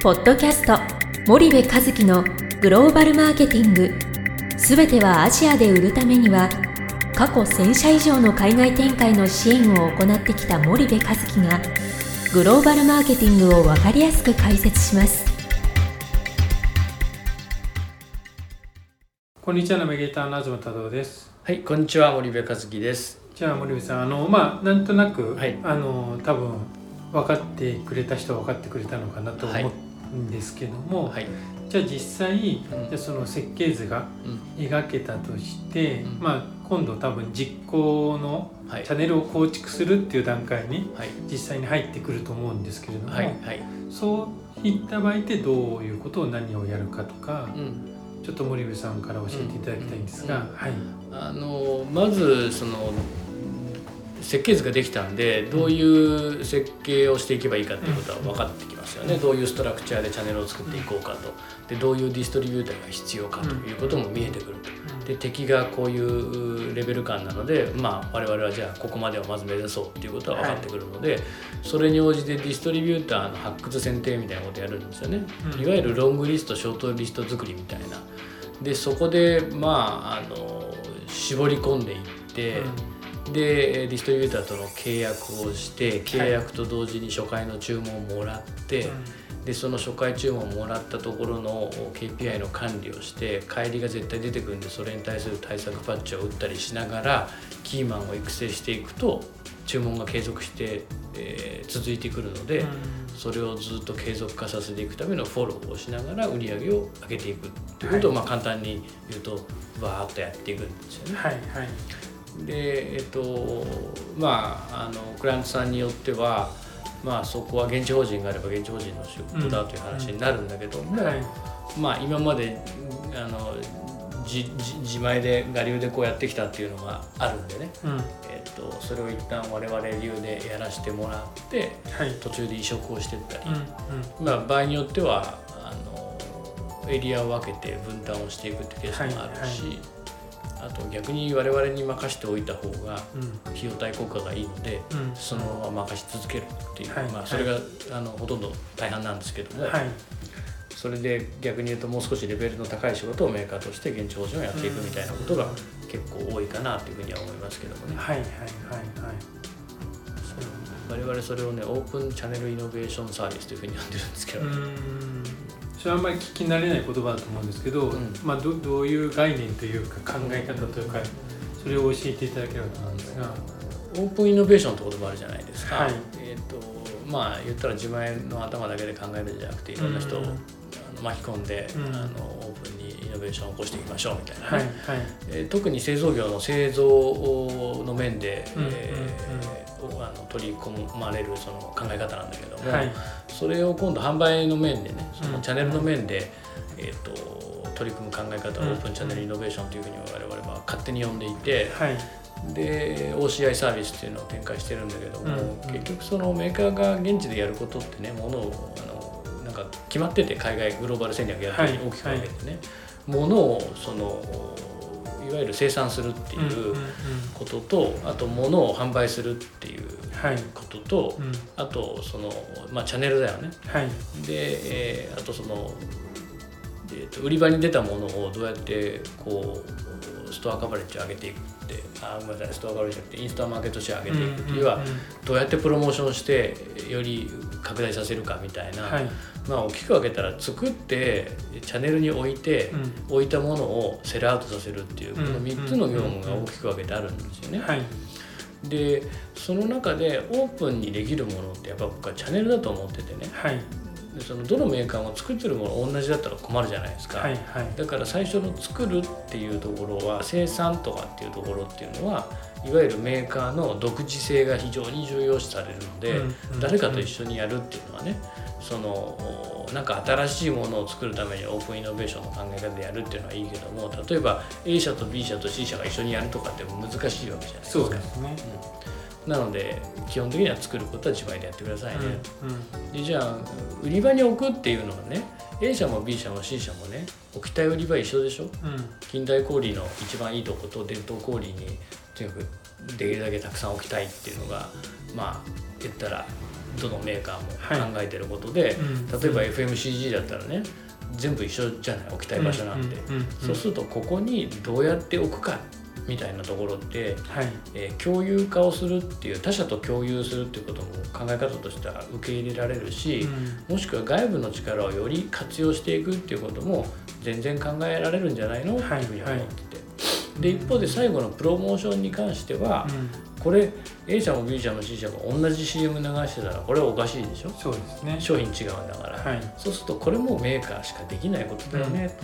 ポッドキャスト森部和樹のグローバルマーケティング。すべてはアジアで売るためには過去1000社以上の海外展開の支援を行ってきた森部和樹がグローバルマーケティングを分かりやすく解説します。こんにちはナビゲーターの東太郎です。はい、こんにちは森部和樹です。じゃあ森部さんあのまあなんとなく、はい。あの多分分かってくれた人は分かってくれたのかなとはい。思うんですけども、はい、じゃあ実際、ん。じゃあその設計図がうん、描けたとして、うん。まあ今度多分実行のはい。チャンネルを構築するっていう段階にはい、実際に入ってくると思うんですけれども、はい、はい、そういった場合ってどういうことを何をやるかとか、うん、ちょっと森部さんから教えていただきたいんですが、うん。はい。あのまずその設計図ができたんでどういう設計をしていけばいいかっていうことは分かってきますよね、どういうストラクチャーでチャンネルを作っていこうかと。でどういうディストリビューターが必要かということも見えてくると。で敵がこういうレベル感なので、まあ、我々はじゃあここまでをまず目指そうっていうことは分かってくるので、それに応じてディストリビューターの発掘選定みたいなことをやるんですよね、うん。いわゆるロングリストショートリスト作りみたいな。でそこでまああの絞り込んでいって、でディストリビューターとの契約をして契約と同時に初回の注文をもらって、でその初回注文をもらったところの KPI の管理をして帰りが絶対出てくるんでそれに対する対策パッチを打ったりしながらキーマンを育成していくと注文が継続して、えー続いてくるので、それをずっと継続化させていくためのフォローをしながら売り上げを上げていくということを、まあ簡単に言うとバーッとやっていくんですよね。はいはいでえっとまああのクライアントさんによってはまあそこは現地法人があれば現地法人の仕事だという話になるんだけども、はい。まあ今まであの自前で我流でこうやってきたっていうのがあるんでね、うん。えっとそれを一旦我々流でやらせてもらってはい。途中で移植をしてったり、うんまあ、場合によってはあのエリアを分けて分担をしていくってケースもあるし、あと逆に我々に任しておいた方がうん。費用対効果がいいので、うん。そのまま任し続けるっていう、はい。まあ、それが、あのほとんど大半なんですけども、はい。それで逆に言うともう少しレベルの高い仕事をメーカーとして現地法人をやっていくみたいなことが結構多いかなというふうには思いますけどもね。はいはいはいはい。我々それをねオープンチャンネルイノベーションサービスというふうに呼んでるんですけど、うーんそれはあんまり聞き慣れない言葉だと思うんですけど、うん。まあどどういう概念というか考え方というかそれを教えていただければと思うんですが。オープンイノベーションって言葉あるじゃないですか、はい。えっ、とまあ言ったら自前の頭だけで考えるんじゃなくていろんな人を、巻き込んで、うん。あのオープンにイノベーションを起こしていきましょうみたいなね、はいはい。えー特に製造業の製造の面で、うんえーあの取り込まれるその考え方なんだけども、はい。それを今度販売の面でねそのうん。チャンネルの面で、えー、と取り組む考え方をうん。オープンチャンネルイノベーションというふうに我々は勝手に呼んでいて、はい。で OCI サービスっていうのを展開してるんだけども、うん結局そのメーカーが現地でやることってねものをあのなんか決まってて海外グローバル戦略やったりはい大きく分けてね、ものをそのいわゆる生産するっていうことと、あと物を販売するっていうはい。ことと、うん。あとその、まあ、チャンネルだよね。はい。で、えーあとその、えーと売り場に出たものをどうやってこうストアカバレッジを上げていくってあごめんなさいストアカバレッジじゃなくてインスタマーケットシェア上げていくっていうは、どうやってプロモーションしてより拡大させるかみたいな、はい。まあ大きく分けたら作ってチャンネルに置いて、うん。置いたものをセルアウトさせるっていうこのうん3つの業務が大きく分けてあるんですよね。はい。でその中でオープンにできるものってやっぱ僕はチャンネルだと思っててね。はい。でそのどのメーカーも作ってるもの同じだったら困るじゃないですか、はいはい。だから最初の作るっていうところは生産とかっていうところっていうのはいわゆるメーカーの独自性が非常に重要視されるので、うんうん誰かと一緒にやるっていうのはねそのなんか新しいものを作るためにオープンイノベーションの考え方でやるっていうのはいいけども例えば A 社と B 社と C 社が一緒にやるとかって難しいわけじゃないですか。そうですねなので基本的には作ることは自前でやってくださいね。うんうん。でじゃあ売り場に置くっていうのはね A 社も B 社も C 社もね置きたい売り場一緒でしょ？うん。近代小売の一番いいとこと伝統小売にとにかくできるだけたくさん置きたいっていうのがまあ言ったらどのメーカーも考えてることで、うん。例えば FMCG だったらね全部一緒じゃない？置きたい場所なんて、うんうんうん。そうするとここにどうやって置くかみたいなところって、はい。えー共有化をするっていう他者と共有するっていうことも考え方としては受け入れられるし、うん。もしくは外部の力をより活用していくっていうことも全然考えられるんじゃないの？っていうふうに思ってて、で一方で最後のプロモーションに関しては、うんこれ A 社も B 社も C 社も同じ CM 流してたらこれはおかしいでしょ？そうですね。商品違うんだから、はい。そうするとこれもメーカーしかできないことだよね、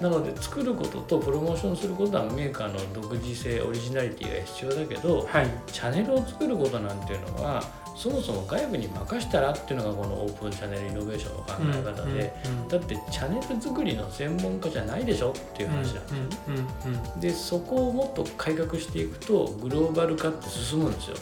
なので作ることとプロモーションすることはメーカーの独自性オリジナリティが必要だけど、はい。チャンネルを作ることなんていうのはそもそも外部に任したらっていうのがこのオープンチャンネルイノベーションの考え方で、だってチャンネル作りの専門家じゃないでしょっていう話なんですよね。でそこをもっと改革していくとグローバル化って進むんですよ。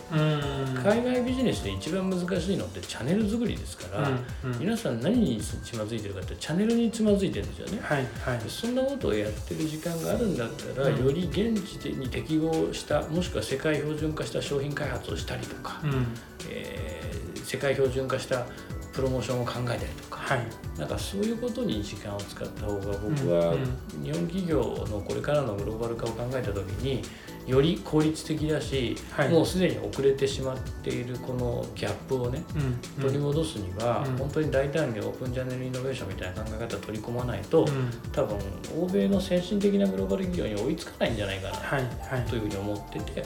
海外ビジネスで一番難しいのってチャンネル作りですから、皆さん何につまずいてるかってチャンネルにつまずいてるんですよね。はいはい。でそんなことをやってる時間があるんだったら、うん。より現地に適合したもしくは世界標準化した商品開発をしたりとか、うんえー世界標準化したプロモーションを考えたりとか、はい。なんかそういうことに時間を使った方が僕はうん日本企業のこれからのグローバル化を考えた時により効率的だし、はい。もうすでに遅れてしまっているこのギャップをねうん取り戻すには、うん。本当に大胆にオープンチャンネルイノベーションみたいな考え方を取り込まないと、うん。多分欧米の先進的なグローバル企業に追いつかないんじゃないかなというふうに思ってて、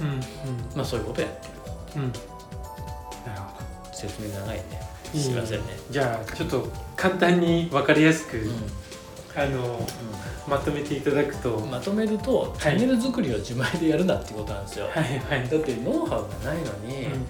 まあそういうことをやってる説明長いね。すいませんね。じゃあちょっと簡単に分かりやすく、うあのまとめていただくと、んまとめるとチャンネル作りを自前でやるなってことなんですよ。はいはい。だってノウハウがないのに、うん。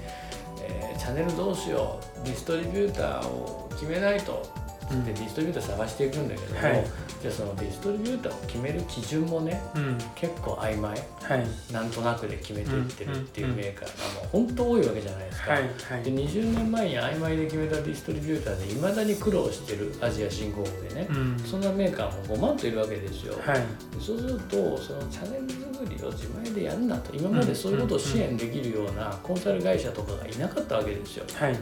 えーチャンネルどうしよう。ディストリビューターを決めないと。うんでディストリビューター探していくんだけども、はい。じゃあそのディストリビューターを決める基準もねうん。結構曖昧。はい。なんとなくで決めていってるっていううんメーカーがもう本当多いわけじゃないですか。はいはでい20年前に曖昧で決めたディストリビューターでいまだに苦労してるアジア新興国でね、うん。そんなメーカーも5万といるわけですよ。はい。でそうするとそのチャンネル作りを自前でやるなと。今までそういうことを支援できるようなコンサル会社とかがいなかったわけですよ。はい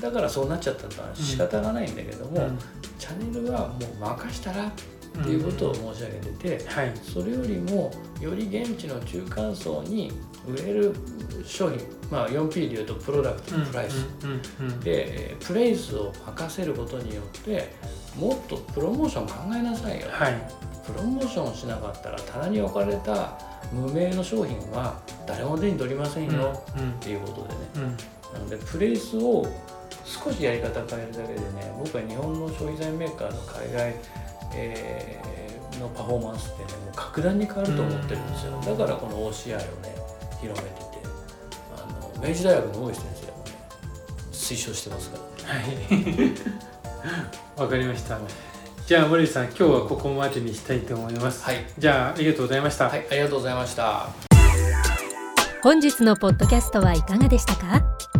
だからそうなっちゃったのは仕方がないんだけども、うん。チャンネルはもう任したらっていうことを申し上げてて、はい。それよりもより現地の中間層に売れる商品まあ 4P でいうとプロダクトとプライス、でえープレイスを任せることによってもっとプロモーション考えなさいよ、はい。プロモーションをしなかったら棚に置かれた無名の商品は誰も手に取りませんよ。うんっていうことでね。うん。なのでプレイスを少しやり方変えるだけでね僕は日本の消費財メーカーの海外、えーのパフォーマンスってねもう格段に変わると思ってるんですよ。だからこの OCI をね広めててあの明治大学の大石先生もね推奨してますから。はい。わかりました。じゃあ森内さん今日はここまでにしたいと思います。はい、じゃあありがとうございました、はい、ありがとうございました。本日のポッドキャストはいかがでしたか？